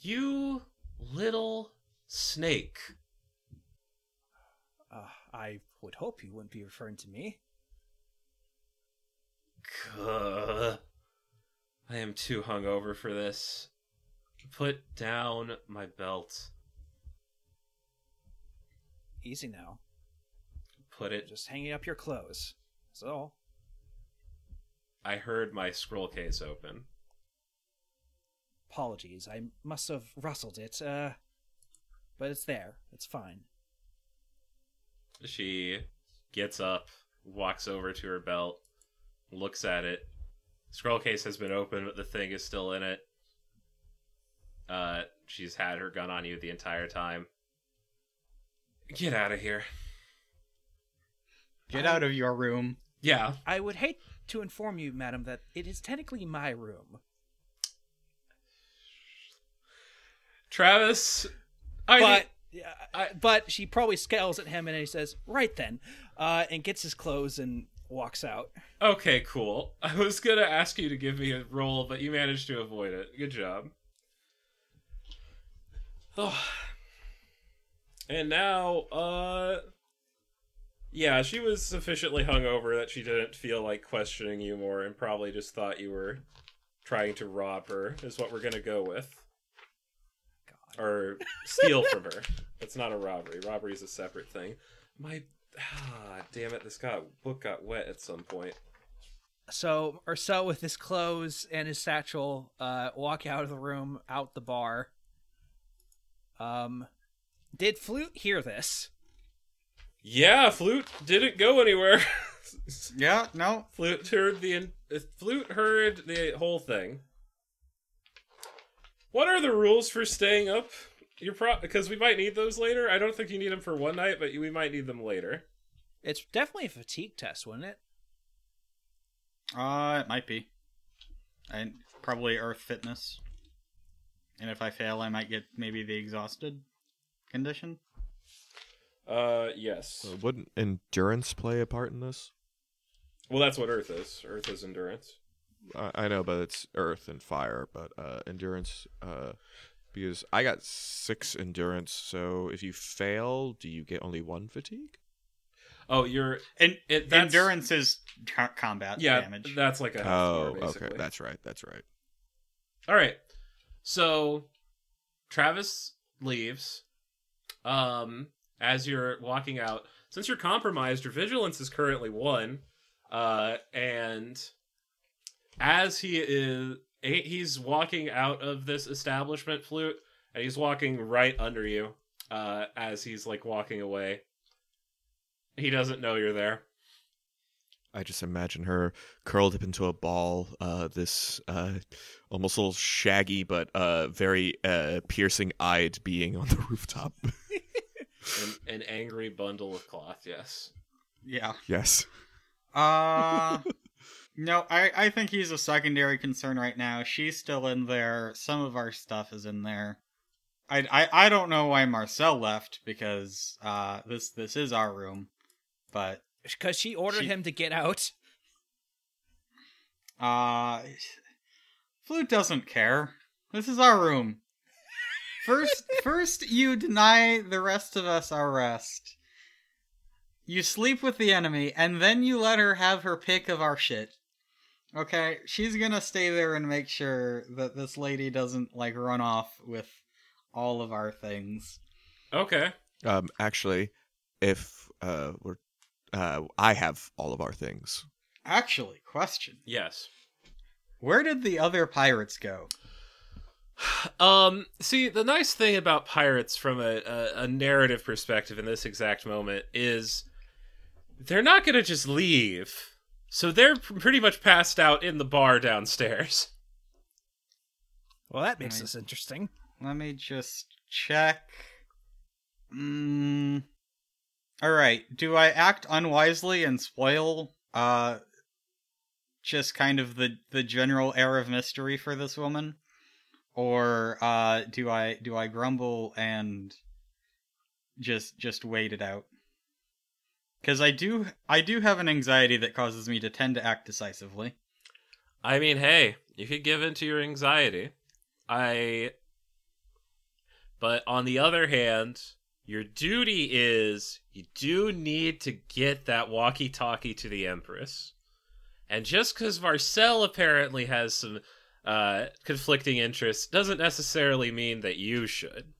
You little snake. Uh, I would hope you wouldn't be referring to me. Gah. I am too hungover for this. Put down my belt. Easy now. Put it. Just hanging up your clothes. That's all. I heard my scroll case open. Apologies. I must have rustled it. Uh, but it's there. It's fine. She gets up, walks over to her belt, looks at it. Scroll case has been open, but the thing is still in it. Uh, she's had her gun on you the entire time. Get out of here. Get out of your room. Yeah, I would hate to inform you, madam, that it is technically my room. Travis. I but uh, but she probably scowls at him and he says, "Right then," uh, and gets his clothes and walks out. Okay, cool. I was gonna ask you to give me a roll, but you managed to avoid it. Good job. Oh. And now, uh Yeah, she was sufficiently hungover that she didn't feel like questioning you more and probably just thought you were trying to rob her, is what we're gonna go with. Or steal from her. It's not a robbery. Robbery is a separate thing. My ah, damn it, this got book got wet at some point. So Urso, with his clothes and his satchel, uh, walk out of the room, out the bar. Um, did Flute hear this? Yeah, flute didn't go anywhere. Yeah, no. flute heard the in- uh, flute heard the whole thing. What are the rules for staying up? You're pro because we might need those later. I don't think you need them for one night, but we might need them later. It's definitely a fatigue test, wouldn't it? Uh, it might be. And probably Earth Fitness. And if I fail, I might get maybe the exhausted condition. Uh, yes. Uh, wouldn't endurance play a part in this? Well, that's what Earth is. Earth is endurance. I, I know, but it's earth and fire. But uh, endurance, uh, because I got six endurance. So if you fail, do you get only one fatigue? Oh, you're And It- endurance is co- combat yeah. damage. That's like a health Oh, bar, basically. okay, that's right. That's right. All right. So Travis leaves. Um, as you're walking out, since you're compromised, your vigilance is currently one. Uh, and as he is, he's walking out of this establishment flute, and he's walking right under you. Uh, as he's like walking away, he doesn't know you're there. I just imagine her curled up into a ball. Uh, this uh, almost a little shaggy but uh, very uh, piercing-eyed being on the rooftop. An, an angry bundle of cloth. Yes. Yeah. yes. Uh no, I I think he's a secondary concern right now. She's still in there. Some of our stuff is in there. I I, I don't know why Marcel left because uh this this is our room, but Because she ordered She- him to get out. uh Flute doesn't care. This is our room. First first you deny the rest of us our rest. You sleep with the enemy, and then you let her have her pick of our shit. Okay, she's gonna stay there and make sure that this lady doesn't like run off with all of our things. Okay. Um, actually, if uh, we're, uh, I have all of our things. Actually, question: Yes. Where did the other pirates go? Um, see, the nice thing about pirates from a, a, a narrative perspective in this exact moment is they're not going to just leave. So they're pretty much passed out in the bar downstairs. Well, that makes Right. this interesting. Let me just check. Mm. All right. Do I act unwisely and spoil uh just kind of the the general air of mystery for this woman? Or uh do I do I grumble and just just wait it out? Cuz I do I do have an anxiety that causes me to tend to act decisively. I mean, hey, you could give in to your anxiety. I But on the other hand, your duty is you do need to get that walkie talkie to the Empress. And just because Marcel apparently has some uh, conflicting interests doesn't necessarily mean that you should.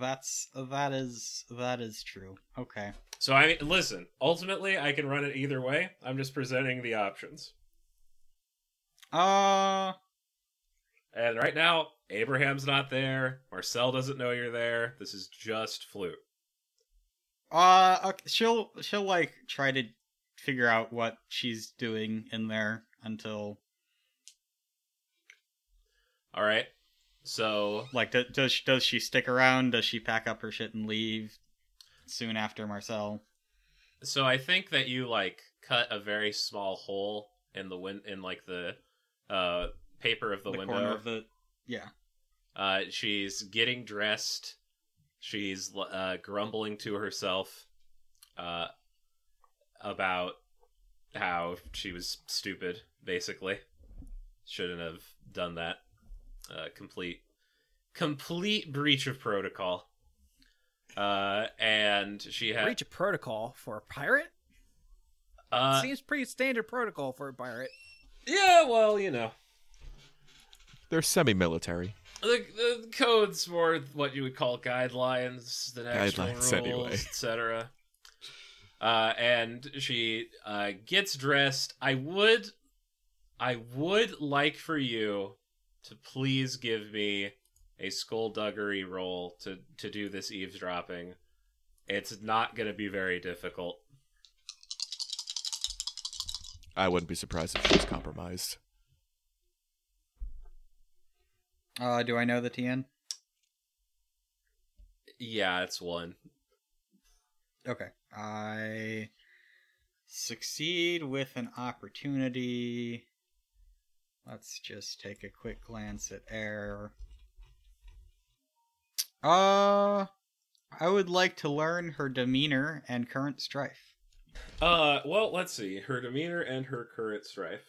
That's that is that is true. Okay. So I mean, listen. Ultimately, I can run it either way. I'm just presenting the options. Uh And right now, Abraham's not there. Marcel doesn't know you're there. This is just flute. uh okay, she'll she'll like try to figure out what she's doing in there until All right. So like do, does does she stick around? Does she pack up her shit and leave soon after Marcel? so I think that you like cut a very small hole in the win in like the uh paper of the, corner window. of the yeah. Uh she's getting dressed. She's uh grumbling to herself uh about how she was stupid basically. Shouldn't have done that. Uh complete complete breach of protocol. Uh and she had Breach of protocol for a pirate? uh Seems pretty standard protocol for a pirate. yeah, well, you know. They're semi-military. The, the code's more what you would call guidelines, the national Guidelines, rules, anyway. etc. Uh, and she uh, gets dressed. I would, I would like for you to please give me a skullduggery roll to to do this eavesdropping. It's not going to be very difficult. I wouldn't be surprised if she's compromised. Uh do I know the TN? Yeah, it's one. Okay. I succeed with an opportunity. Let's just take a quick glance at air. Uh I would like to learn her demeanor and current strife. Uh, well, let's see. Her demeanor and her current strife.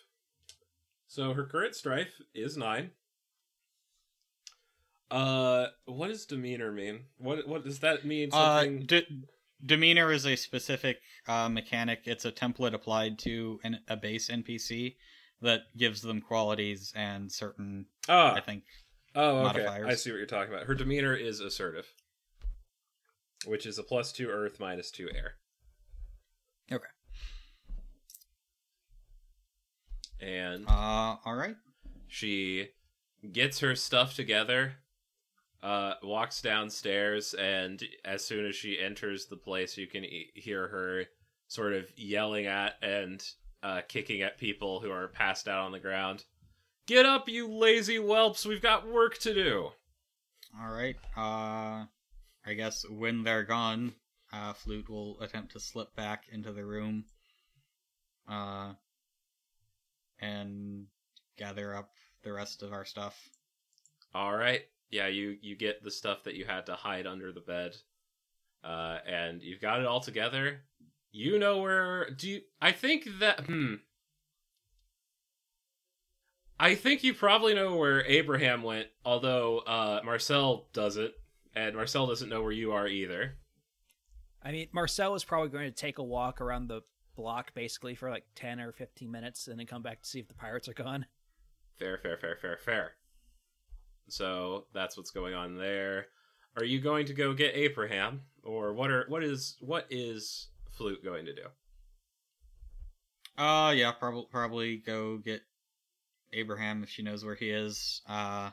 So her current strife is nine. Uh, what does demeanor mean? What what does that mean? Uh, Something? de- demeanor is a specific uh, mechanic. It's a template applied to an, a base NPC that gives them qualities and certain, ah, I think. oh, okay. modifiers. I see what you're talking about. Her demeanor is assertive, which is a plus two Earth minus two Air. Okay. And Uh, all right. she gets her stuff together uh walks downstairs and as soon as she enters the place you can e- hear her sort of yelling at and uh kicking at people who are passed out on the ground get up you lazy whelps we've got work to do All right. Uh, I guess when they're gone, uh, Flute will attempt to slip back into the room, uh, and gather up the rest of our stuff. all right yeah you you get the stuff that you had to hide under the bed uh and you've got it all together you know where do you i think that hmm. I think you probably know where abraham went although uh marcel doesn't and marcel doesn't know where you are either. I mean, Marcel is probably going to take a walk around the block basically for like 10 or 15 minutes and then come back to see if the pirates are gone. fair fair fair fair fair. So that's what's going on there. Are you going to go get abraham? Or what are what is what is flute going to do Uh, yeah, probably probably go get Abraham if she knows where he is. Uh,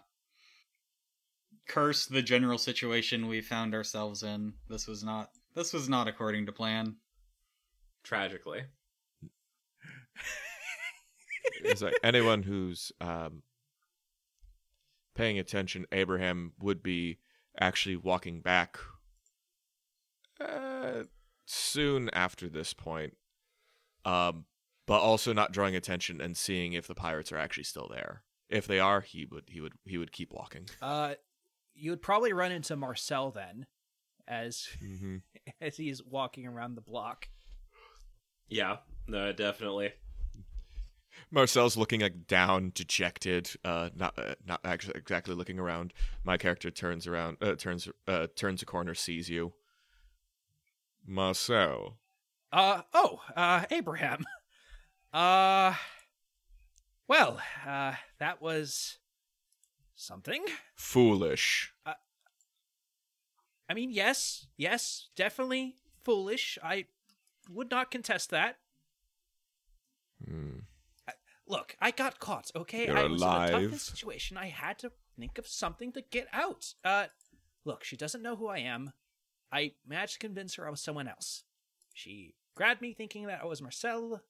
curse the general situation we found ourselves in. This was not this was not according to plan. tragically It's like anyone who's um, paying attention, Abraham would be actually walking back uh, soon after this point, um, but also not drawing attention and seeing if the pirates are actually still there. If they are, he would he would he would keep walking. Uh, you would probably run into Marcel then, as hmm as he's walking around the block. Yeah, no, definitely. Marcel's looking like down, dejected, uh, not uh, not actually exactly looking around. My character turns around, uh, turns uh, turns a corner, sees you. Marcel, Uh oh, uh Abraham. Uh well, uh that was something. foolish. I mean, yes, yes, definitely foolish. I would not contest that. Hmm. Look, I got caught, okay? You're I was in a tough alive. situation. I had to think of something to get out. Uh look, she doesn't know who I am. I managed to convince her I was someone else. She grabbed me thinking that I was Marcel,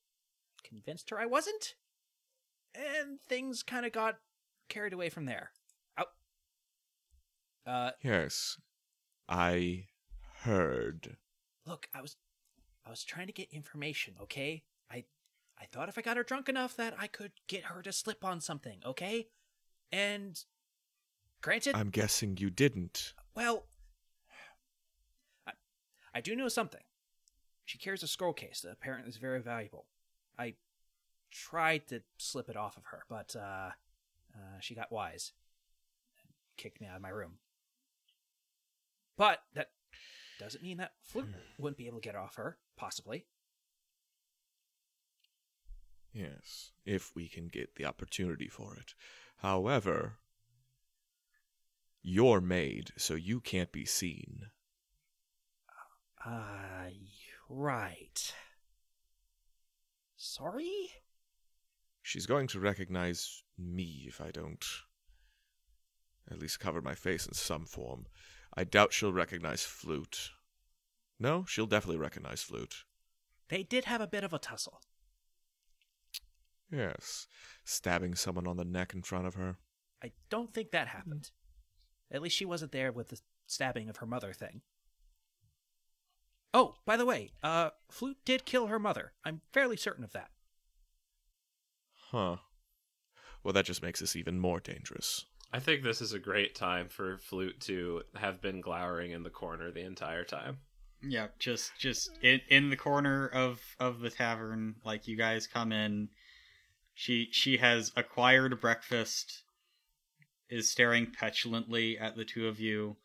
convinced her I wasn't, and things kind of got carried away from there. Out. Uh Yes, I heard. look, I was I was trying to get information, okay? I I thought if I got her drunk enough that I could get her to slip on something, okay? And granted, I'm guessing you didn't. well, I do know something. She carries a scroll case that apparently is very valuable. I tried to slip it off of her, but uh, uh, she got wise and kicked me out of my room. But that doesn't mean that Flute wouldn't be able to get it off her, possibly. Yes, if we can get the opportunity for it. However, you're made, so you can't be seen. Uh, right. Sorry? She's going to recognize me if I don't at least cover my face in some form. I doubt she'll recognize Flute. No, she'll definitely recognize Flute. They did have a bit of a tussle. Yes, stabbing someone on the neck in front of her. I don't think that happened. At least she wasn't there with the stabbing of her mother thing. Oh, by the way, uh, Flute did kill her mother. I'm fairly certain of that. Huh. Well, that just makes this even more dangerous. I think this is a great time for Flute to have been glowering in the corner the entire time. Yeah, just just in in the corner of of the tavern, like you guys come in. She she has acquired breakfast, is staring petulantly at the two of you.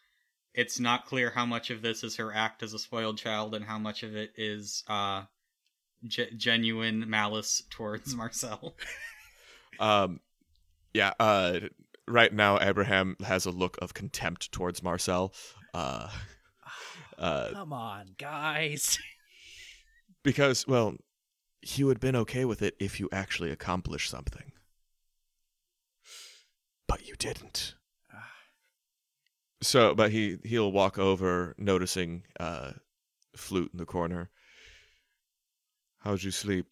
It's not clear how much of this is her act as a spoiled child and how much of it is uh ge- genuine malice towards Marcel. Um, yeah. Uh, right now, Abraham has a look of contempt towards Marcel. Uh, uh, Come on, guys. because well, he would have been okay with it if you actually accomplished something, but you didn't. So, but he he'll walk over, noticing uh, flute in the corner. How'd you sleep?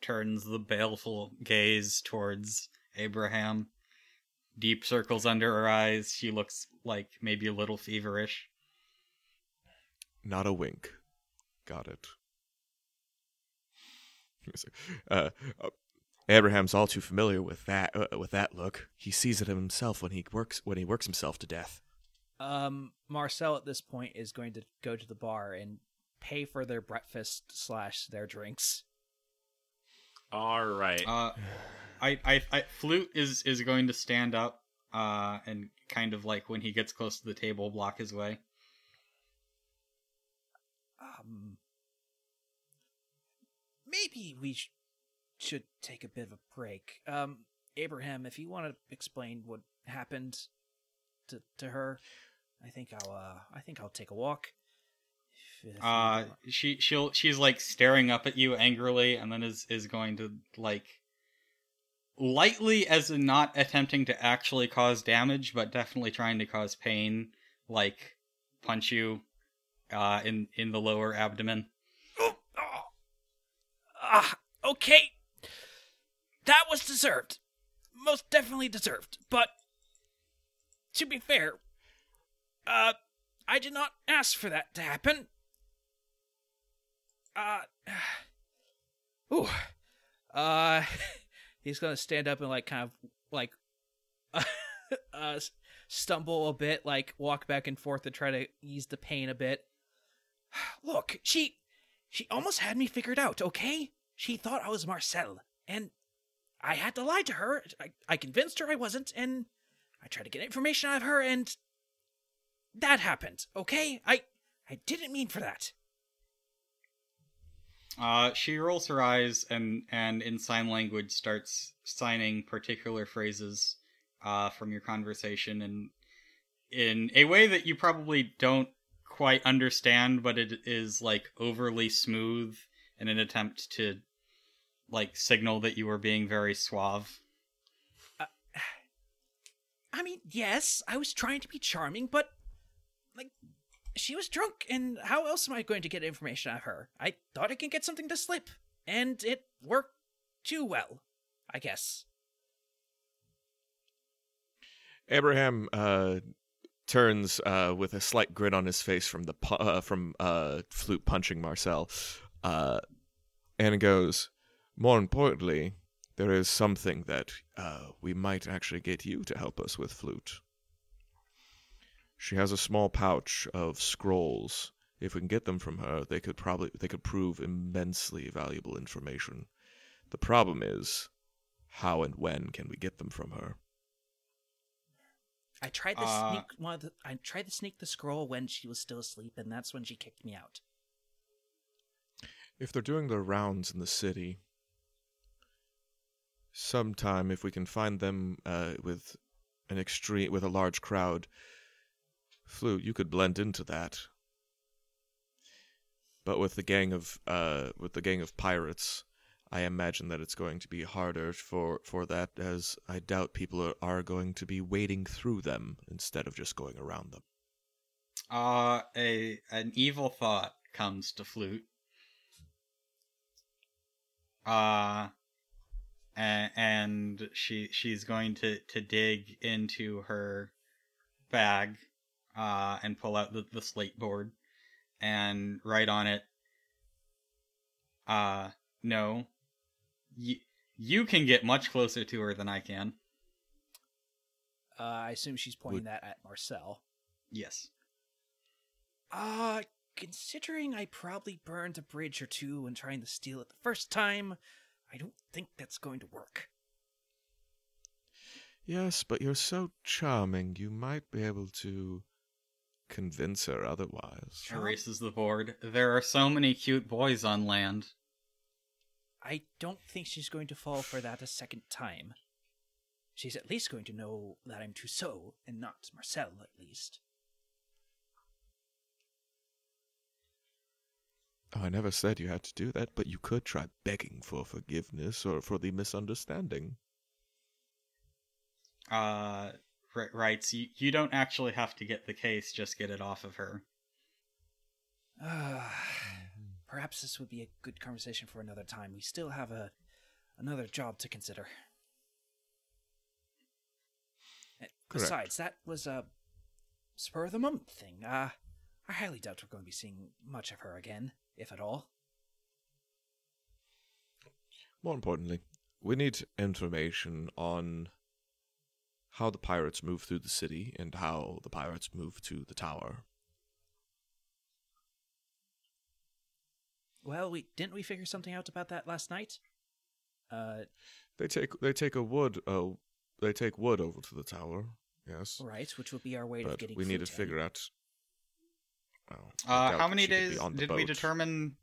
Turns the baleful gaze towards Abraham. Deep circles under her eyes. She looks like maybe a little feverish. Not a wink. Got it. Uh, uh, Abraham's all too familiar with that uh, with that look. He sees it himself when he works when he works himself to death. Um, Marcel at this point is going to go to the bar and pay for their breakfast slash their drinks. All right. Uh, I, I, I, flute is is going to stand up, uh, and kind of like when he gets close to the table, block his way. Um, maybe we sh- should take a bit of a break. Um, Abraham, if you want to explain what happened to to her, I think I'll uh, I think I'll take a walk. If- if Uh, she she'll she's like staring up at you angrily, and then is is going to like lightly as in not attempting to actually cause damage, but definitely trying to cause pain, like punch you, uh, in in the lower abdomen. Oh, oh. Ah, okay. That was deserved. Most definitely deserved. But to be fair, uh I did not ask for that to happen. Uh Ooh. Uh he's to stand up and like kind of like uh stumble a bit, like walk back and forth to try to ease the pain a bit. Look, she she almost had me figured out, okay? she thought I was Marcel, and I had to lie to her. I, I convinced her I wasn't, and I tried to get information out of her, and that happened. Okay, I I didn't mean for that. Uh, she rolls her eyes and and in sign language starts signing particular phrases uh, from your conversation and in a way that you probably don't quite understand, but it is like overly smooth in an attempt to like signal that you were being very suave. I mean, yes, I was trying to be charming, but like she was drunk, and how else am I going to get information out of her? I thought I could get something to slip, and it worked too well, I guess. Abraham uh, turns uh, with a slight grin on his face from the pu- uh, from uh, flute punching Marcel, uh, and goes. More importantly, there is something that uh, we might actually get you to help us with, flute. She has a small pouch of scrolls. If we can get them from her, they could probably they could prove immensely valuable information. The problem is, how and when can we get them from her? I tried to Uh, sneak one of the, I tried to sneak the scroll when she was still asleep, and that's when she kicked me out. If they're doing their rounds in the city, sometime if we can find them uh, with an extreme with a large crowd, Flute, you could blend into that. But with the gang of uh, with the gang of pirates, I imagine that it's going to be harder for for that, as I doubt people are, are going to be wading through them instead of just going around them. Uh, a an evil thought comes to Flute. Uh, and, and she she's going to to dig into her bag, uh, and pull out the, the slate board, and write on it. Uh, no, you you can get much closer to her than I can. Uh, I assume she's pointing Would- that at Marcel. Yes. Uh, considering I probably burned a bridge or two when trying to steal it the first time, I don't think that's going to work. Yes, but you're so charming, you might be able to convince her otherwise. Erases the board. There are so many cute boys on land. I don't think she's going to fall for that a second time. She's at least going to know that I'm Trousseau and not Marcel, at least. I never said you had to do that, but you could try begging for forgiveness or for the misunderstanding. uh ri- writes you, you don't actually have to get the case just get it off of her Perhaps this would be a good conversation for another time. We still have a another job to consider. Uh, Correct. Besides, that was a spur of the moment thing. Uh, I highly doubt we're going to be seeing much of her again, if at all. More importantly, we need information on how the pirates move through the city and how the pirates move to the tower. Well, we didn't we figure something out about that last night? Uh, They take they take a wood oh they take wood over to the tower. Yes, right, which would be our way of but getting. we need to figure out. Well, uh how many she could be days on the did we determine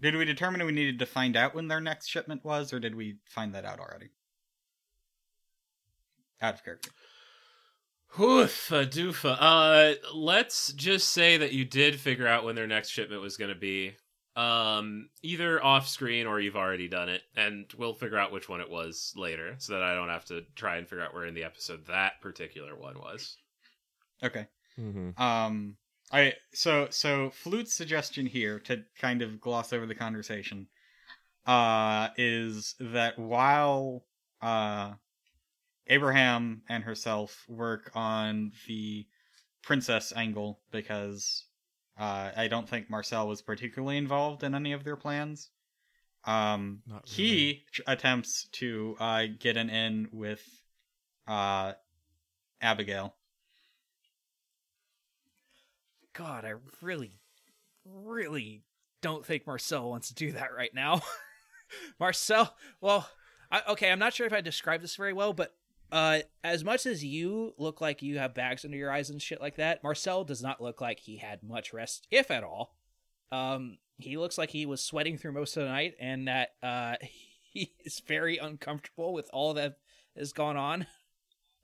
did we determine we needed to find out when their next shipment was or did we find that out already out of character Hoofa doofa. Uh, let's just say that you did figure out when their next shipment was going to be. Um, either off screen or you've already done it, and we'll figure out which one it was later, so that I don't have to try and figure out where in the episode that particular one was. okay Mhm. um i so so flute's suggestion here to kind of gloss over the conversation uh is that while uh abraham and herself work on the princess angle because uh i don't think marcel was particularly involved in any of their plans um Not he tr- attempts to uh get an in with uh abigail God, I really, really don't think Marcel wants to do that right now. Marcel, well, I, okay, I'm not sure if I described this very well, but uh, as much as you look like you have bags under your eyes and shit like that, Marcel does not look like he had much rest, if at all. Um, he looks like he was sweating through most of the night, and that uh, he is very uncomfortable with all that has gone on.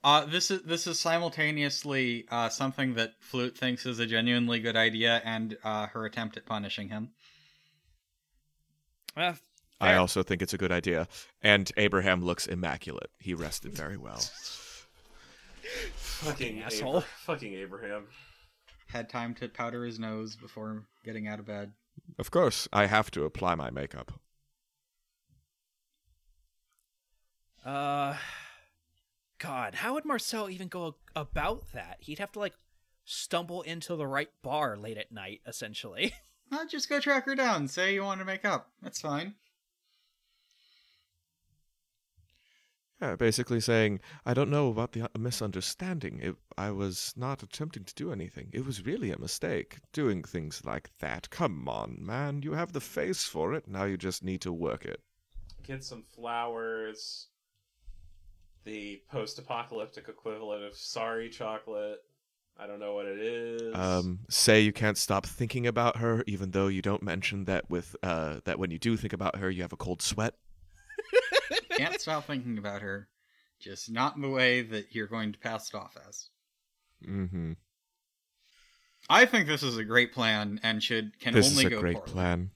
Uh, this is this is simultaneously uh, something that Flute thinks is a genuinely good idea, and uh, her attempt at punishing him. Uh, I also think it's a good idea. And Abraham looks immaculate. He rested very well. Fucking asshole. Abra- fucking Abraham. Had time to powder his nose before getting out of bed. Of course, I have to apply my makeup. Uh, God, how would Marcel even go about that? He'd have to like stumble into the right bar late at night, essentially. I'll just go track her down. Say you want to make up. That's fine. Yeah, basically saying, I don't know about the uh, misunderstanding. It, I was not attempting to do anything. It was really a mistake. Doing things like that. Come on, man. You have the face for it. Now you just need to work it. Get some flowers. The post-apocalyptic equivalent of sorry chocolate. I don't know what it is. Um, say you can't stop thinking about her, even though you don't mention that with uh, that when you do think about her, you have a cold sweat. Can't stop thinking about her. Just not in the way that you're going to pass it off as. Mm-hmm. I think this is a great plan and should can This only is a go great poorly. plan.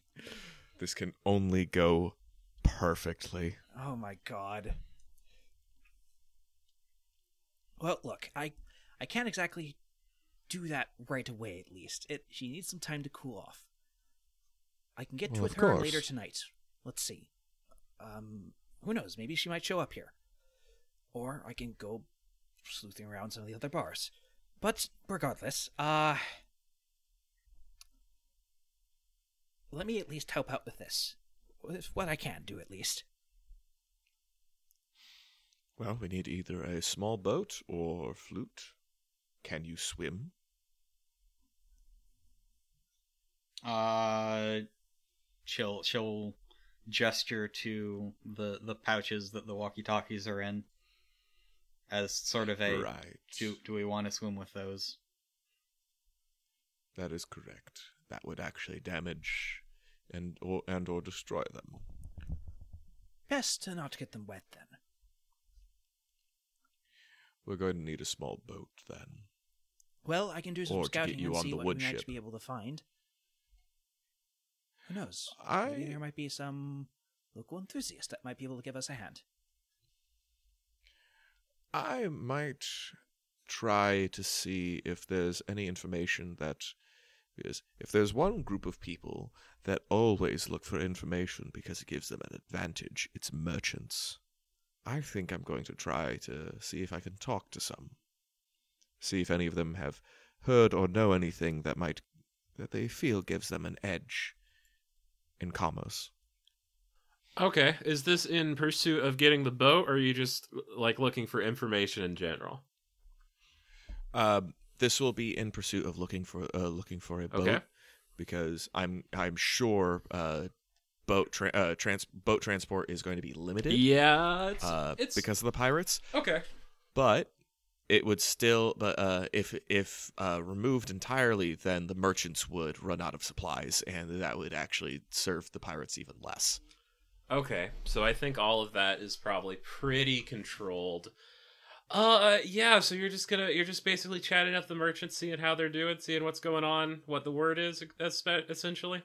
This can only go perfectly. oh my God. Well, look, I I can't exactly do that right away. At least it she needs some time to cool off. I can get Well, with her course. later tonight. Let's see. Um, who knows? Maybe she might show up here, or I can go sleuthing around some of the other bars. But regardless, uh, let me at least help out with this. With what I can do, at least. Well, we need either a small boat or flute. Can you swim? Uh, she'll she'll gesture to the the pouches that the walkie talkies are in, as sort of a right. do do we want to swim with those? That is correct. That would actually damage and or and or destroy them. Best to not get them wet then. We're going to need a small boat then. Well, I can do some Or scouting you and on see the what we might be able to find. Who knows? I- Maybe there might be some local enthusiast that might be able to give us a hand. I might try to see if there's any information that because if there's one group of people that always look for information because it gives them an advantage, it's merchants. I think I'm going to try to see if I can talk to some. See if any of them have heard or know anything that might that they feel gives them an edge in commerce. Okay, is this in pursuit of getting the boat, or are you just like looking for information in general? Um, this will be in pursuit of looking for uh, looking for a boat Okay. because I'm I'm sure uh, boat tra- uh, trans boat transport is going to be limited Yeah, it's, uh, it's because of the pirates, okay. but it would still but uh, if if uh, removed entirely, then the merchants would run out of supplies, and that would actually serve the pirates even less. Okay, so I think all of that is probably pretty controlled. Uh, yeah. So you're just gonna you're just basically chatting up the merchants, seeing how they're doing, seeing what's going on, what the word is, essentially.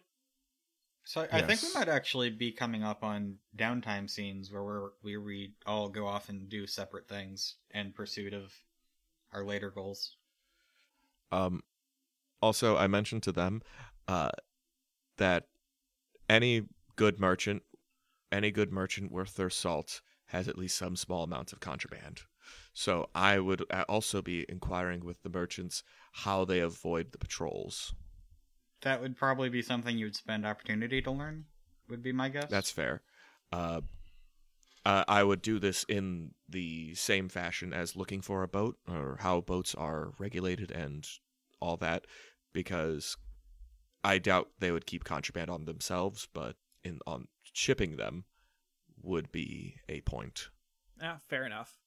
So I think we might actually be coming up on downtime scenes where we're where we all go off and do separate things in pursuit of our later goals. Um, also, I mentioned to them uh, that any good merchant, any good merchant worth their salt, has at least some small amount of contraband. So I would uh, also be inquiring with the merchants how they avoid the patrols. That would probably be something you would spend opportunity to learn. Would be my guess. That's fair. Uh, uh, I would do this in the same fashion as looking for a boat or how boats are regulated and all that, because I doubt they would keep contraband on themselves, but in on shipping them, would be a point. Ah, fair enough.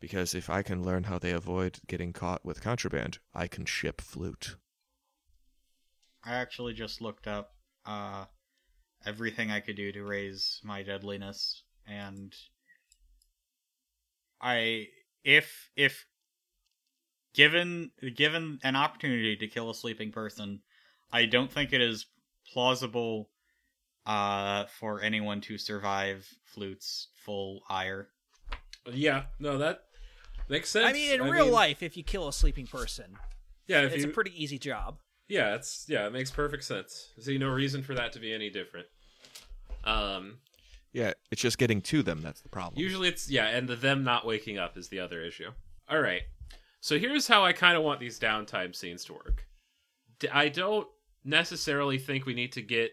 Because if I can learn how they avoid getting caught with contraband, I can ship flute. I actually just looked up uh, everything I could do to raise my deadliness, and I if if given given an opportunity to kill a sleeping person, I don't think it is plausible uh, for anyone to survive Flute's full ire. Yeah, no, that makes sense. I mean, in real life, if you kill a sleeping person, yeah, it's you, a pretty easy job. Yeah, it's yeah, it makes perfect sense. See no reason for that to be any different. Um, Yeah, it's just getting to them that's the problem. Usually it's yeah, and the them not waking up is the other issue. All right. So here's how I kind of want these downtime scenes to work. D- I don't necessarily think we need to get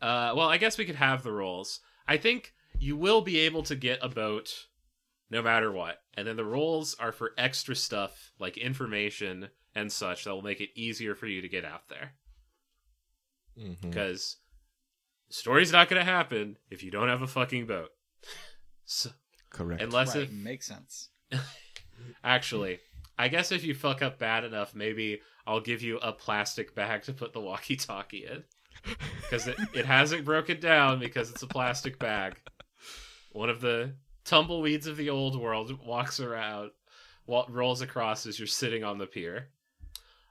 uh well, I guess we could have the rolls. I think you will be able to get a boat no matter what. And then the rolls are for extra stuff like information and such that will make it easier for you to get out there Mhm. because story's not going to happen if you don't have a fucking boat. so, Correct. unless Right, if makes sense. Actually, I guess if you fuck up bad enough, maybe I'll give you a plastic bag to put the walkie-talkie in, because it, it hasn't broken down because it's a plastic bag. One of the tumbleweeds of the old world walks around, wa- rolls across as you're sitting on the pier.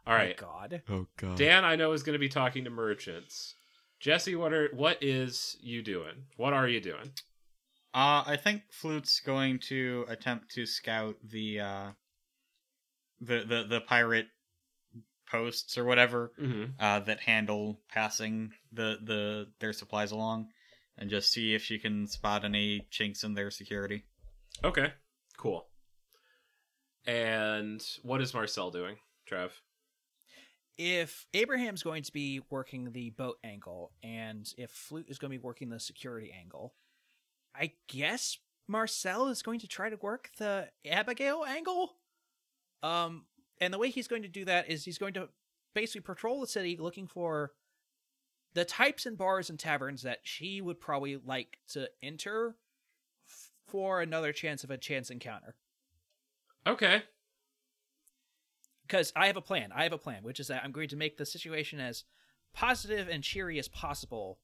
All right, Oh, God. oh god. Dan, I know is going to be talking to merchants. Jesse, what are what is you doing? What are you doing? Uh, I think Flute's going to attempt to scout the uh, the the the pirate posts or whatever Mm-hmm. uh, that handle passing the the their supplies along, and just see if she can spot any chinks in their security. Okay, cool. And what is Marcel doing, Trev? If Abraham's going to be working the boat angle, and if Flute is going to be working the security angle, I guess Marcel is going to try to work the Abigail angle. Um, and the way he's going to do that is he's going to basically patrol the city looking for the types and bars and taverns that she would probably like to enter for another chance of a chance encounter. Okay. Because I have a plan. I have a plan, which is that I'm going to make the situation as positive and cheery as possible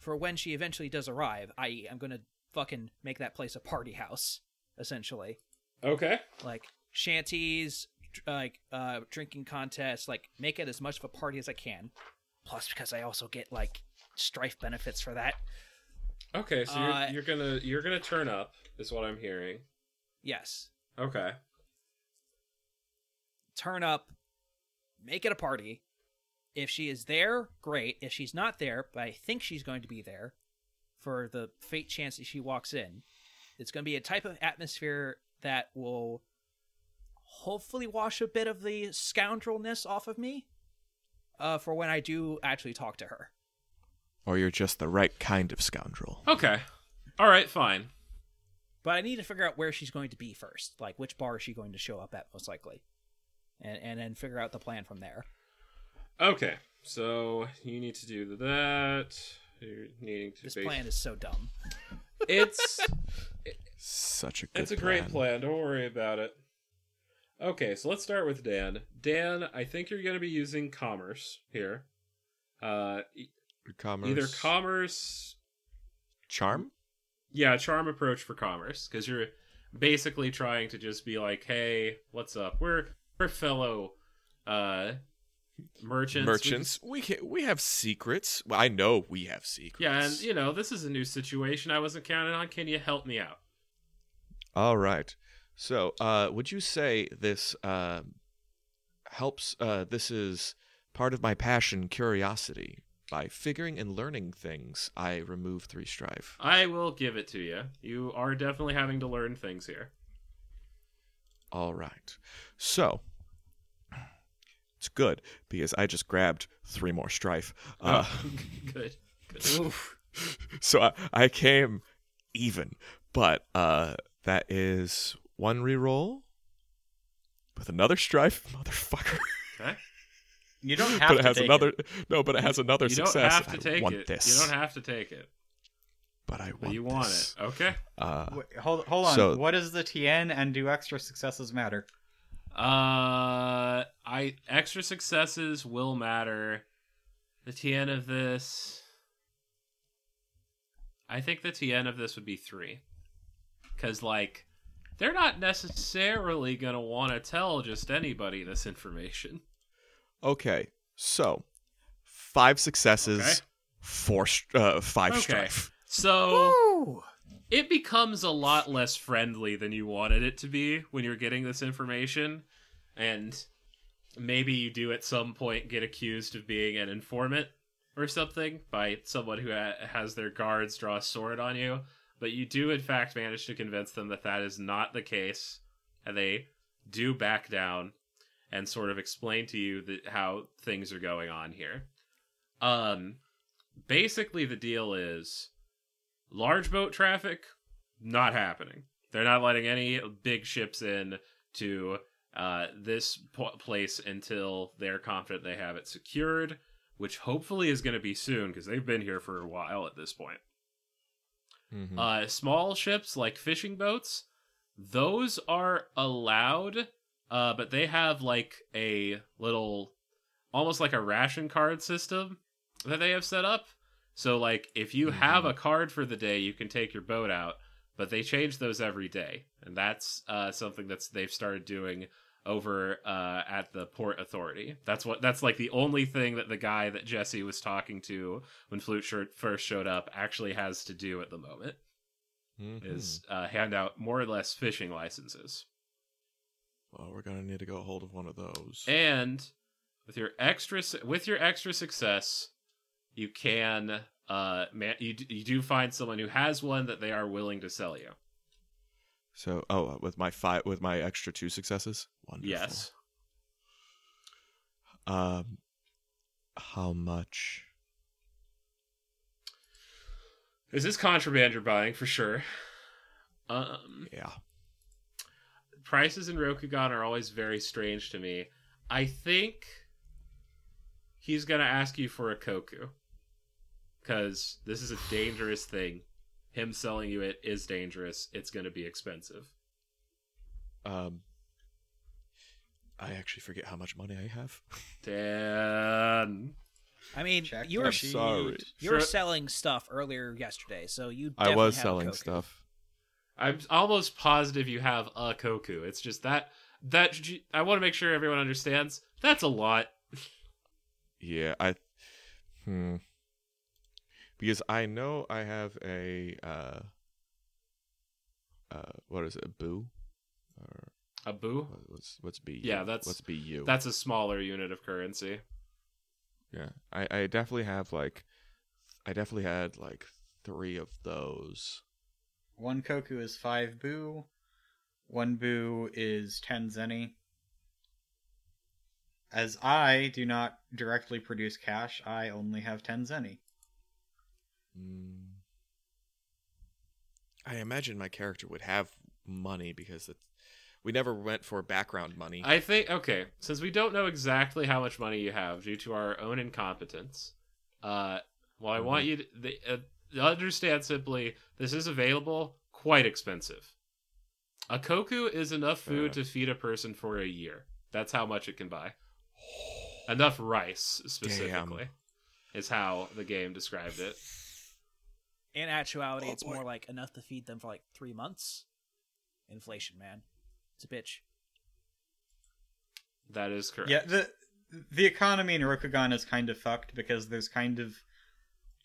for when she eventually does arrive. I.e., I'm going to fucking make that place a party house, essentially, Okay. like shanties, like uh, drinking contests, like make it as much of a party as I can. Plus, because I also get like strife benefits for that. Okay. So Uh, you're, you're gonna you're gonna turn up, is what I'm hearing. Yes, Okay. Turn up, make it a party. If she is there, great. If she's not there, but I think she's going to be there for the fate chance that she walks in, it's going to be a type of atmosphere that will hopefully wash a bit of the scoundrelness off of me uh, for when I do actually talk to her. Or you're just the right kind of scoundrel. Okay. All right. Fine. But I need to figure out where she's going to be first. Like, which bar is she going to show up at, most likely? And, and then figure out the plan from there. Okay. So you need to do that. You're needing to. This base- plan is so dumb. It's Such a good it's a great plan. Don't worry about it. Okay, so let's start with Dan. Dan, I think you're going to be using commerce here. Uh, e- Commerce. either commerce Charm? yeah charm approach for commerce because you're basically trying to just be like hey what's up we're we're fellow uh merchants Merchants. We can, we have secrets. Well, I know we have secrets. yeah and you know this is a new situation i wasn't counting on can you help me out All right. So, uh, would you say this uh, helps? Uh, this is part of my passion, curiosity. By figuring and learning things, I remove three strife. i will give it to you you are definitely having to learn things here All right. So, it's good because I just grabbed three more strife. Uh, good good so I, I came even, but uh, that is one reroll with another strife, motherfucker. okay You don't have but to it has take another it. no, but it has another you success. don't have to I take it this. you don't have to take it but I want But you want this. it. Okay. Uh, Wait, hold, hold on. So- what is the TN and do extra successes matter? Uh, I extra successes will matter. The TN of this, I think the TN of this would be three, because like they're not necessarily gonna want to tell just anybody this information. okay, so five successes, Okay. four, uh, five Okay. strife. So Woo! it becomes a lot less friendly than you wanted it to be when you're getting this information and maybe you do at some point get accused of being an informant or something by someone who ha- has their guards draw a sword on you but you do in fact manage to convince them that that is not the case and they do back down and sort of explain to you that how things are going on here um basically the deal is large boat traffic not happening they're not letting any big ships in to uh, this po- place until they're confident they have it secured which hopefully is going to be soon because they've been here for a while at this point Mhm. uh, small ships like fishing boats, those are allowed, uh, but they have like a little, almost like a ration card system that they have set up. So, like, if you have a card for the day, you can take your boat out, but they change those every day, and that's uh, something that's they've started doing over uh, at the port authority. That's what that's like the only thing that the guy that Jesse was talking to when Flute Shirt first showed up actually has to do at the moment Mhm. is uh, hand out more or less fishing licenses. well, we're gonna need to go hold of one of those. And with your extra with your extra success, you can uh man, you you do find someone who has one that they are willing to sell you. So, oh, uh, with my five, with my extra two successes. Wonderful. Yes. Um, how much? Is this contraband you're buying for sure? Um Yeah. prices in Rokugan are always very strange to me. I think he's gonna ask you for a koku. Cause this is a dangerous thing. Him selling you it is dangerous. It's gonna be expensive. Um, I actually forget how much money I have. Dan. I mean, Check you the were I'm sorry. you were Sure. selling stuff earlier yesterday, so you. I definitely was have a selling Koku. stuff. I'm almost positive you have a koku. It's just that that I want to make sure everyone understands. That's a lot. Yeah, I. Hmm. Because I know I have a. Uh. Uh, what is it? A bu. Or A bu. what's what's B? Yeah, that's- what's BU. That's a smaller unit of currency. Yeah, I I definitely have like, I definitely had like three of those. One koku is five bu. One bu is ten zeni. As I do not directly produce cash, I only have ten zeni. Mm. I imagine my character would have money because it's, we never went for background money. I think okay, since we don't know exactly how much money you have due to our own incompetence, uh, well, I want you to the, uh, understand simply this is available, quite expensive. A koku is enough food Yeah. to feed a person for a year. That's how much it can buy. Enough rice, specifically, is how the game described it. In actuality, Oh, it's boy. more like enough to feed them for like three months. Inflation, man, it's a bitch. That is correct. Yeah, the the economy in Rokugan is kind of fucked because there's kind of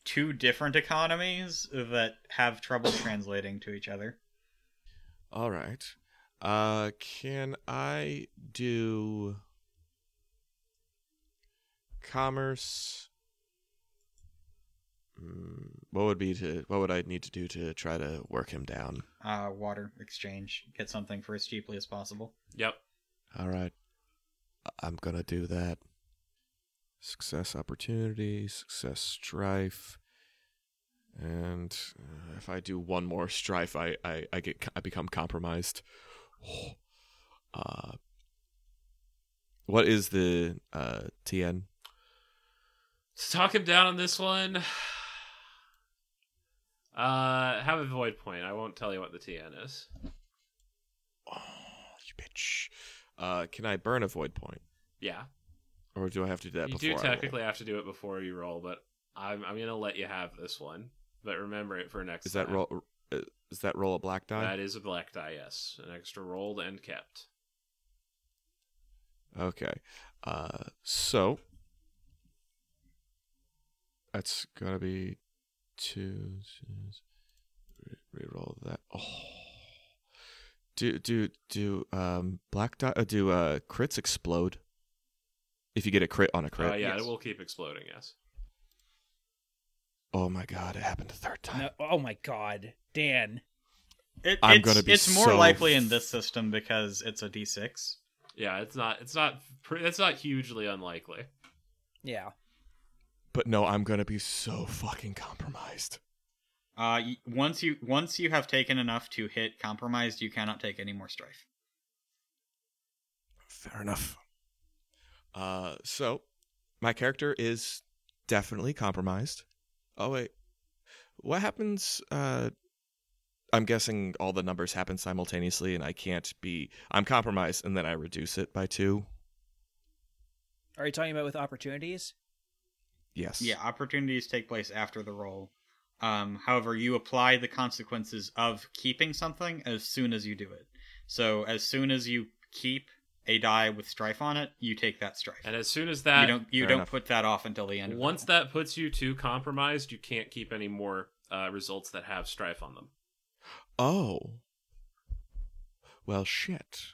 two different economies that have trouble translating to each other. All right. Uh, can I do commerce? Mm, what would be to what would I need to do to try to work him down? Uh, water exchange, get something for as cheaply as possible. Yep. All right. I- I'm gonna do that. Success opportunity, success strife, and uh, if I do one more strife, I I, I get I become compromised. Uh, what is the uh TN? To talk him down on this one, Uh, have a void point. I won't tell you what the TN is. Oh, you bitch. Uh, can I burn a void point, Yeah, or do I have to do that you do technically have to do it before you roll, but I'm I'm gonna let you have this one. But remember it for next. Is that time. roll? uh, Is that roll a black die? That is a black die. Yes, an extra rolled and kept. Okay. Uh, so that's gonna be two. re- Reroll that. Oh. Do do do um black die? Uh, do uh crits explode? If you get a crit on a crit. Uh, yeah, yes. it will keep exploding. Yes. Oh my god! It happened a third time. No, oh my god, Dan. It, I'm it's, gonna be it's more so likely in this system because it's a d6. Yeah, it's not. It's not. It's not hugely unlikely. Yeah. But no, I'm gonna be so fucking compromised. Uh, once you once you have taken enough to hit compromised, you cannot take any more strife. Fair enough. Uh, so my character is definitely compromised. Oh wait, what happens? Uh, I'm guessing all the numbers happen simultaneously, and I can't be. I'm compromised, and then I reduce it by two. Are you talking about with opportunities? Yes. Yeah, opportunities take place after the roll. Um, however, you apply the consequences of keeping something as soon as you do it. So as soon as you keep a die with strife on it, you take that strife. And as soon as that you that, don't you Fair don't enough. put that off until the end. Of the once that puts you to compromised, you can't keep any more uh, results that have strife on them. Oh. Well, shit.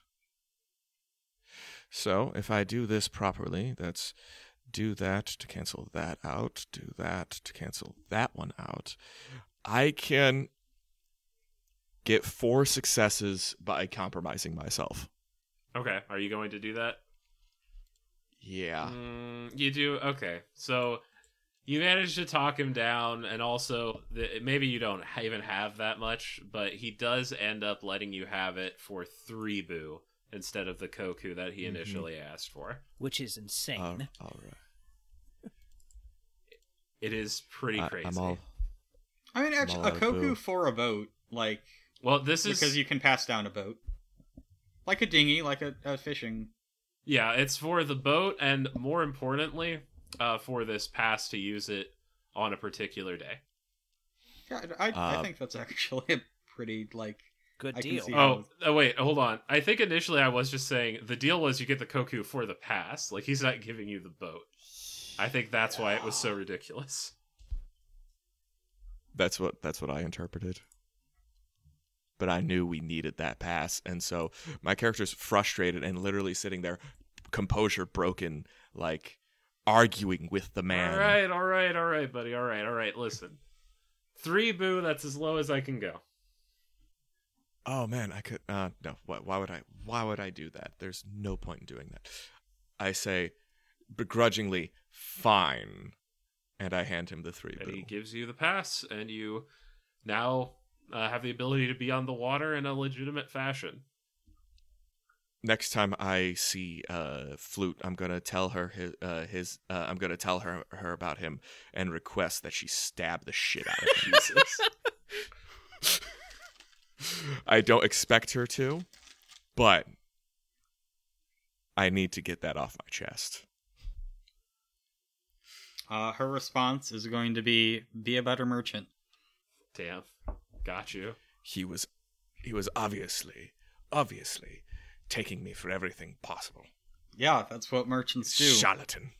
So, if I do this properly, that's do that to cancel that out, do that to cancel that one out. I can get four successes by compromising myself. Okay, are you going to do that? Yeah. Mm, you do. Okay, so you manage to talk him down, and also the, maybe you don't even have that much, but he does end up letting you have it for three bu instead of the koku that he Mhm. initially asked for. Which is insane. all right. It is pretty I, crazy. I'm all. I mean, actually, a all out koku for a boat, like well, this is because you can pass down a boat, like a dinghy, like a, a fishing. Yeah, it's for the boat, and more importantly, uh, for this pass to use it on a particular day. Yeah, I, I Uh, think that's actually a pretty like. Good I deal. Oh, oh, wait, hold on. I think initially I was just saying the deal was you get the Koku for the pass. Like he's not giving you the boat. I think that's why it was so ridiculous. That's what that's what I interpreted. But I knew we needed that pass, and so my character's frustrated and literally sitting there, composure broken, like arguing with the man. All right, all right, all right, buddy. All right, all right. Listen, three bu. That's as low as I can go. Oh man, I could. Uh, no. Why, why would I? Why would I do that? There's no point in doing that. I say, begrudgingly, fine, and I hand him the three. And he gives you the pass, and you now uh, have the ability to be on the water in a legitimate fashion. Next time I see uh, flute, I'm gonna tell her his. Uh, his uh, I'm gonna tell her her about him and request that she stab the shit out of him. Jesus. I don't expect her to, but I need to get that off my chest. Uh, her response is going to be be a better merchant. Damn. Got you. He was, he was obviously, obviously, taking me for everything possible. Yeah, that's what merchants do. Charlatan.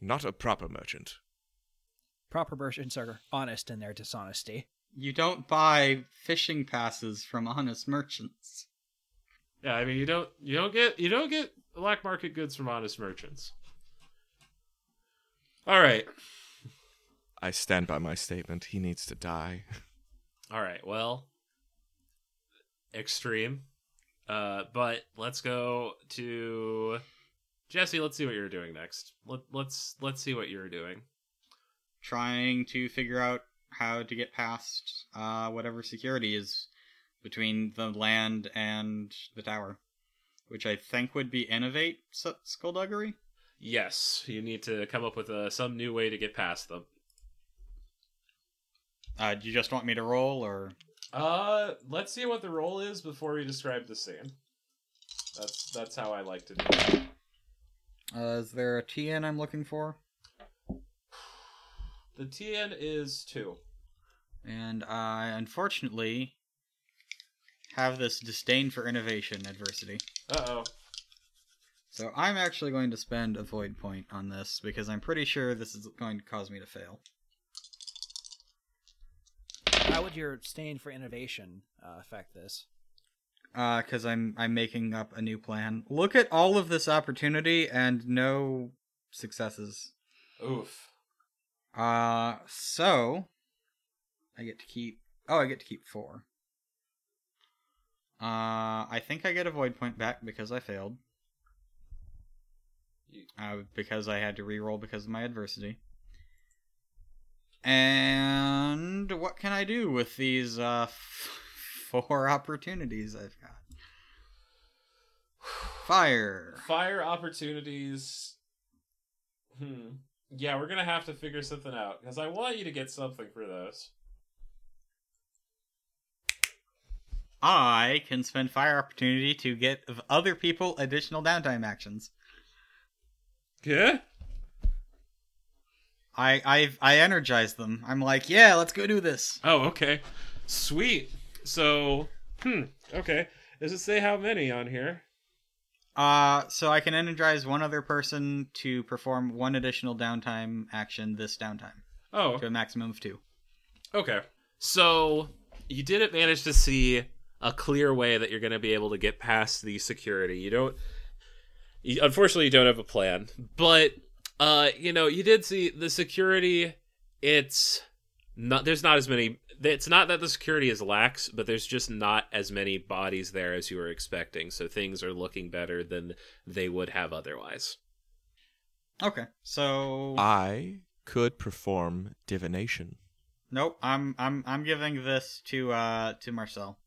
Not a proper merchant. Proper merchants are honest in their dishonesty. You don't buy fishing passes from honest merchants. Yeah, I mean you don't you don't get you don't get black market goods from honest merchants. All right. I stand by my statement. He needs to die. All right. Well, extreme. Uh but let's go to Jesse, let's see what you're doing next. Let, let's let's see what you're doing. Trying to figure out how to get past uh, whatever security is between the land and the tower, which I think would be innovate s- skullduggery. Yes, you need to come up with uh some new way to get past them. Uh, do you just want me to roll, or Uh, let's see what the roll is before we describe the scene. That's that's how I like to do it. uh, is there a TN I'm looking for? The TN is two. And I unfortunately have this disdain for innovation adversity. Uh oh. So I'm actually going to spend a void point on this because I'm pretty sure this is going to cause me to fail. How would your stain for innovation uh, affect this? Uh, because I'm I'm making up a new plan. Look at all of this opportunity and no successes. Oof. Uh, so I get to keep. Oh, I get to keep four. Uh, I think I get a void point back because I failed. Uh, because I had to re-roll because of my adversity. And what can I do with these uh f- four opportunities I've got? Fire. Fire opportunities. Hmm. Yeah, we're gonna have to figure something out because I want you to get something for those. I can spend fire opportunity to get other people additional downtime actions. Yeah. I I I energize them. I'm like, yeah, let's go do this. Oh, okay. Sweet. So, hmm. Okay. Does it say how many on here? Uh, so I can energize one other person to perform one additional downtime action this downtime Oh, to a maximum of two. Okay. So you didn't manage to see a clear way that you're going to be able to get past the security. You don't. You, unfortunately, you don't have a plan. But uh, you know, you did see the security. It's not. There's not as many. It's not that the security is lax, but there's just not as many bodies there as you were expecting. So things are looking better than they would have otherwise. Okay, so I could perform divination. nope. I'm I'm I'm giving this to uh to Marcel.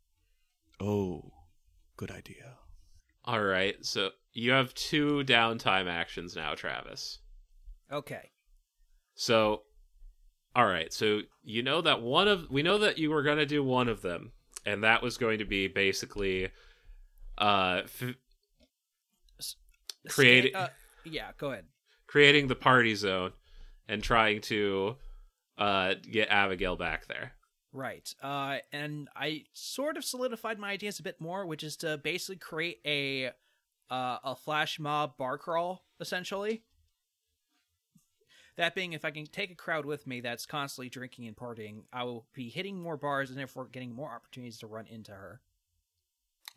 Oh, good idea. All right. So you have two downtime actions now, Travis. Okay. So, all right. So you know that one of we know that you were going to do one of them, and that was going to be basically, uh, f- Scan- uh, yeah, go ahead. creating the party zone and trying to, uh, get Abigail back there. Right. Uh, and I sort of solidified my ideas a bit more, which is to basically create a uh, a flash mob bar crawl, essentially. That being, if I can take a crowd with me that's constantly drinking and partying, I will be hitting more bars and therefore getting more opportunities to run into her.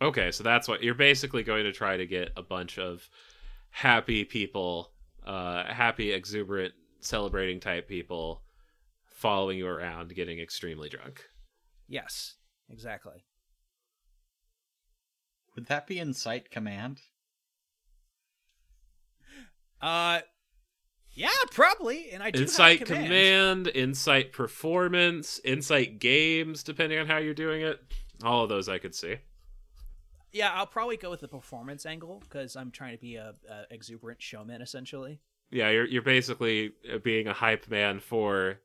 Okay, so that's what you're basically going to try to get a bunch of happy people, uh, happy, exuberant, celebrating type people following you around, getting extremely drunk. Yes, exactly. Would that be Incite Command? Uh, yeah, probably. And I do have Incite command. command, incite performance, incite games, depending on how you're doing it. All of those I could see. Yeah, I'll probably go with the performance angle because I'm trying to be a, a exuberant showman, essentially. Yeah, you're you're basically uh, being a hype man for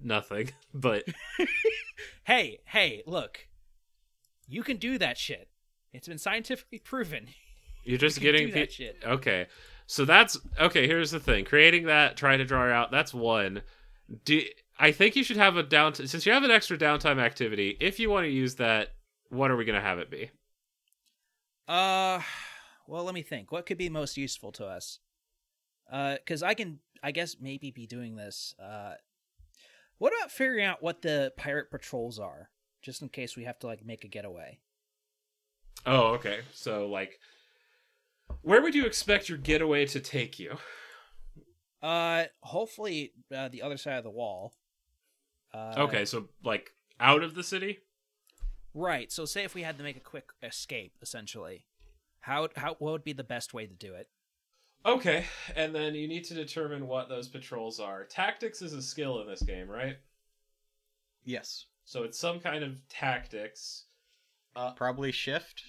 nothing, but Hey, hey, look, you can do that shit. It's been scientifically proven. you're just You can getting do that pe- shit. Okay. So that's okay, here's the thing. Creating that, trying to draw her out, that's one. Do I think you should have a down since you have an extra downtime activity, if you want to use that, what are we going to have it be? Uh, well, let me think. What could be most useful to us? Uh, because I can, I guess, maybe be doing this. Uh, what about figuring out what the pirate patrols are, just in case we have to like make a getaway? Oh, okay. So like where would you expect your getaway to take you? Uh, hopefully, uh, the other side of the wall. Uh, okay, so like out of the city? Right. So, say if we had to make a quick escape, essentially, how how what would be the best way to do it? Okay, and then you need to determine what those patrols are. Tactics is a skill in this game, right? Yes. So it's some kind of tactics. Uh, Probably shift.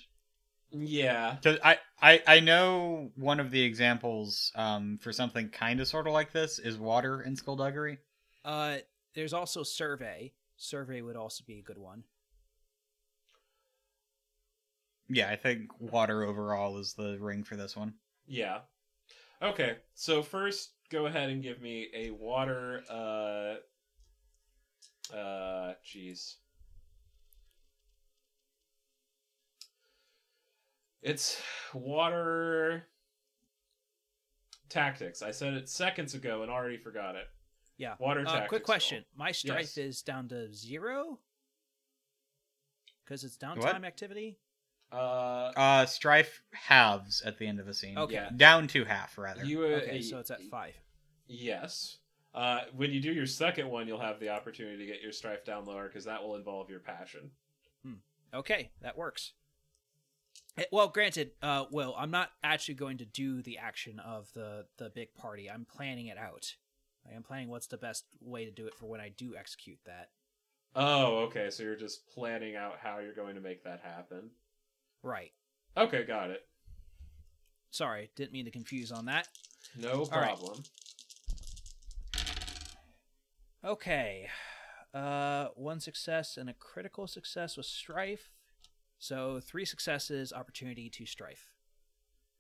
Yeah. 'Cause I, I I know one of the examples um for something kind of sort of like this is water in skullduggery. Uh, there's also survey, survey would also be a good one. Yeah, I think water overall is the ring for this one. Yeah. Okay. So first, go ahead and give me a water. Uh. Uh. Jeez. It's water tactics. I said it seconds ago and already forgot it. Yeah. Water Uh, tactics. quick question: My strife Yes. is down to zero because it's downtime What? activity. Uh. Uh, strife halves at the end of a scene. Okay. Yeah. Down to half, rather. You. Uh, Okay, so it's at five. Yes. Uh, when you do your second one, you'll have the opportunity to get your strife down lower because that will involve your passion. Hmm. Okay, that works. Eh, Well, granted, uh, well, I'm not actually going to do the action of the the big party. I'm planning it out. I am planning what's the best way to do it for when I do execute that. Oh, okay. So you're just planning out how you're going to make that happen. Right. Okay, got it. Sorry, didn't mean to confuse on that. No All right. problem. Okay. Uh, one success and a critical success with strife. So three successes, opportunity to strife.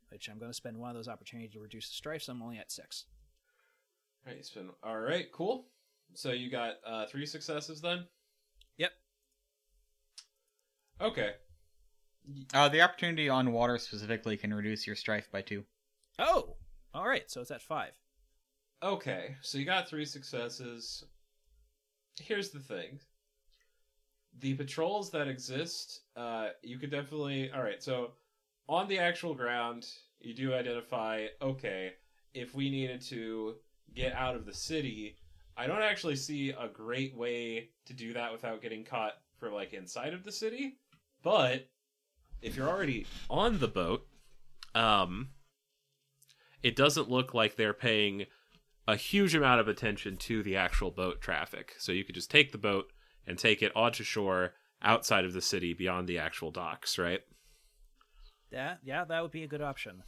Which I'm going to spend one of those opportunities to reduce the strife, so I'm only at six. All right, spin. All right, cool. So you got uh, three successes then. Yep. Okay. Uh, the opportunity on water specifically can reduce your strife by two. Oh, all right. So it's at five. Okay. So you got three successes. Here's the thing. The patrols that exist, uh, you could definitely. All right. So on the actual ground, you do identify. Okay, if we needed to get out of the city, I don't actually see a great way to do that without getting caught for like inside of the city. But if you're already on the boat, um, it doesn't look like they're paying a huge amount of attention to the actual boat traffic. So you could just take the boat and take it onto shore outside of the city beyond the actual docks, right? Yeah, yeah, that would be a good option.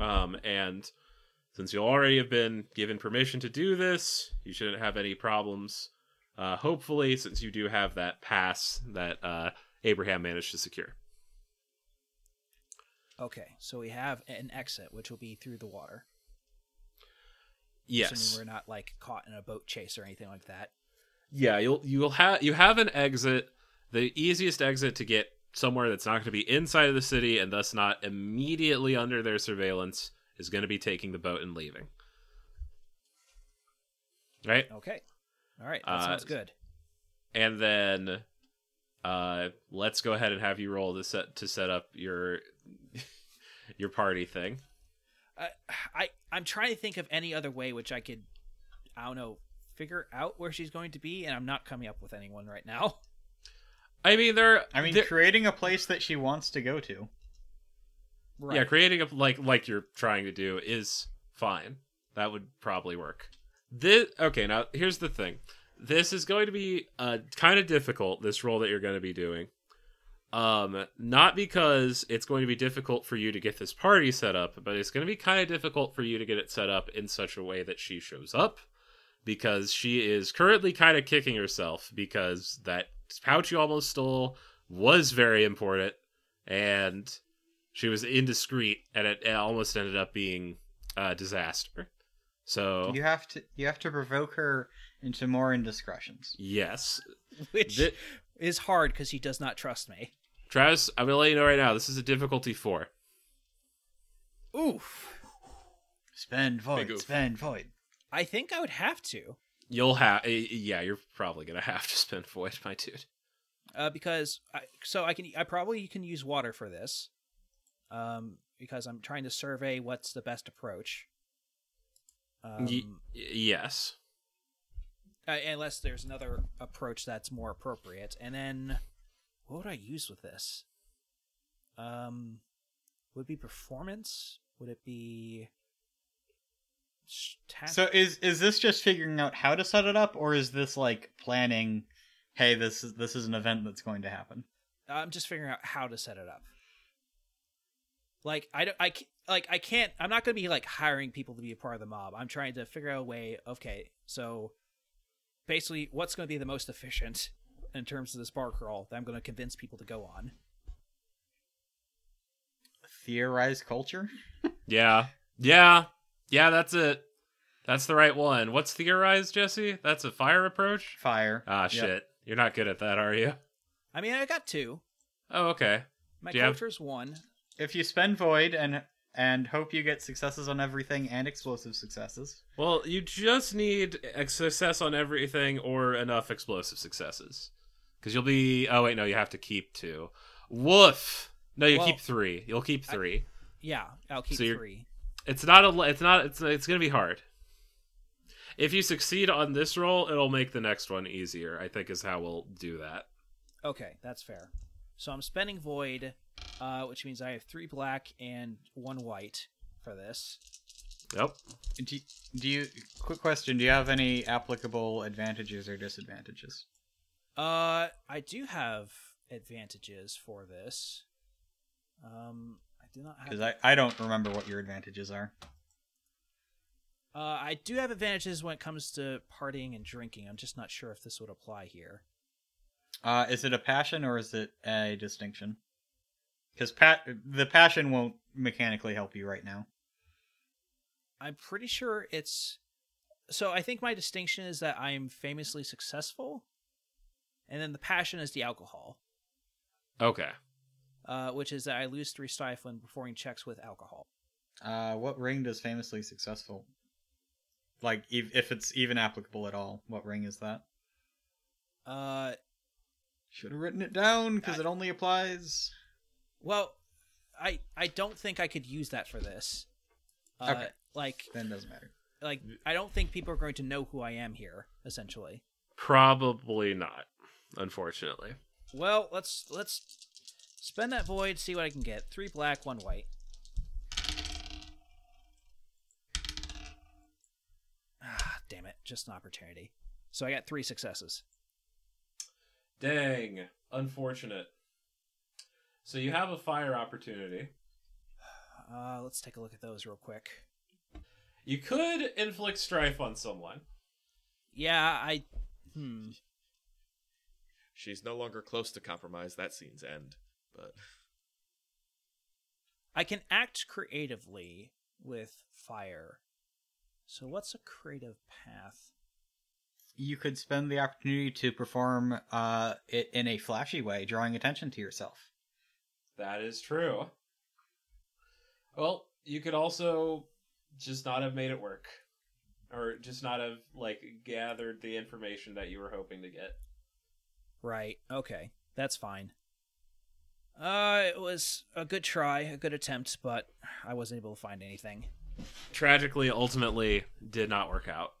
Um, and since you already have been given permission to do this, you shouldn't have any problems. Uh, hopefully, since you do have that pass that uh, Abraham managed to secure. Okay, so we have an exit, which will be through the water. Yes. Assuming we're not like caught in a boat chase or anything like that. Yeah, you'll you'll have you have an exit. The easiest exit to get somewhere that's not going to be inside of the city and thus not immediately under their surveillance is going to be taking the boat and leaving. Right? Okay. All right, that Uh, sounds good. And then uh let's go ahead and have you roll to set to set up your your party thing. I, I I'm trying to think of any other way which I could, I don't know, figure out where she's going to be, and I'm not coming up with anyone right now. I mean there I mean, there- creating a place that she wants to go to. Right. Yeah, creating a like like you're trying to do is fine. That would probably work. This okay. Now here's the thing. This is going to be uh, kind of difficult. This role that you're going to be doing, um, not because it's going to be difficult for you to get this party set up, but it's going to be kind of difficult for you to get it set up in such a way that she shows up, because she is currently kind of kicking herself because that pouch you almost stole was very important, and she was indiscreet and it, it almost ended up being a disaster so You have to you have to provoke her into more indiscretions. yes Which Thi- is hard because he does not trust me. travis i'm gonna let you know right now this is a difficulty four Oof. Spend void, oof. spend void. I think I would have to, you'll have yeah you're probably gonna have to spend void my dude uh, because I, so I can I probably can use water for this, um, because I'm trying to survey what's the best approach. Um, Y- yes uh, unless there's another approach that's more appropriate. And then, what would I use with this? Um, would it be performance? Would it be? Stat- So is is this just figuring out how to set it up, or is this like planning? Hey, this is this is an event that's going to happen. I'm just figuring out how to set it up. Like I don't, I ca- like I can't. I'm not going to be like hiring people to be a part of the mob. I'm trying to figure out a way. Okay, so basically what's going to be the most efficient in terms of this bar crawl that I'm going to convince people to go on. Theorize culture. Yeah. Yeah. Yeah, that's it. That's the right one. What's theorized, Jesse? That's a fire approach? Fire. Ah, Yep. shit. You're not good at that, are you? I mean, I got two. Oh, okay. My Do you have- one. If you spend void and and hope you get successes on everything and explosive successes. Well, you just need a success on everything or enough explosive successes. Because you'll be. Oh, wait, no, you have to keep two. Woof! No, you Well, keep three. You'll keep three. Yeah, I'll keep So you're- three. It's not a. It's not. It's. It's gonna be hard. If you succeed on this roll, it'll make the next one easier. I think is how we'll do that. Okay, that's fair. So I'm spending void, uh, which means I have three black and one white for this. Yep. Do you, do you quick question, do you have any applicable advantages or disadvantages? Uh, I do have advantages for this. Um, I do not have. Because I, I don't remember what your advantages are. Uh, I do have advantages when it comes to partying and drinking. I'm just not sure if this would apply here. Uh, is it a passion or is it a distinction? Because pat the passion won't mechanically help you right now. I'm pretty sure it's. So I think my distinction is that I'm famously successful, and then the passion is the alcohol, Okay. Uh, which is that I lose three stifle when performing checks with alcohol. Uh, what ring does famously successful? Like, if, if it's even applicable at all, what ring is that? Uh, Should have written it down because it only applies. well, I I don't think I could use that for this. Uh, Okay. Like Then it doesn't matter. like I don't think people are going to know who I am here. Essentially. Probably not. Unfortunately. Well, let's let's spend that void, see what I can get. Three black, one white. Ah, damn it! Just an opportunity. So I got three successes. Dang. Unfortunate. So you have a fire opportunity. Uh, let's take a look at those real quick. You could inflict strife on someone. Yeah, I. Hmm. She's no longer close to compromise. That scene's end. But I can act creatively with fire. So what's a creative path? You could spend the opportunity to perform uh, it in a flashy way, drawing attention to yourself. That is true. Well, you could also just not have made it work. Or just not have, like, gathered the information that you were hoping to get. Right. Okay. That's fine. Uh, it was a good try, a good attempt, but I wasn't able to find anything. Tragically, ultimately, did not work out.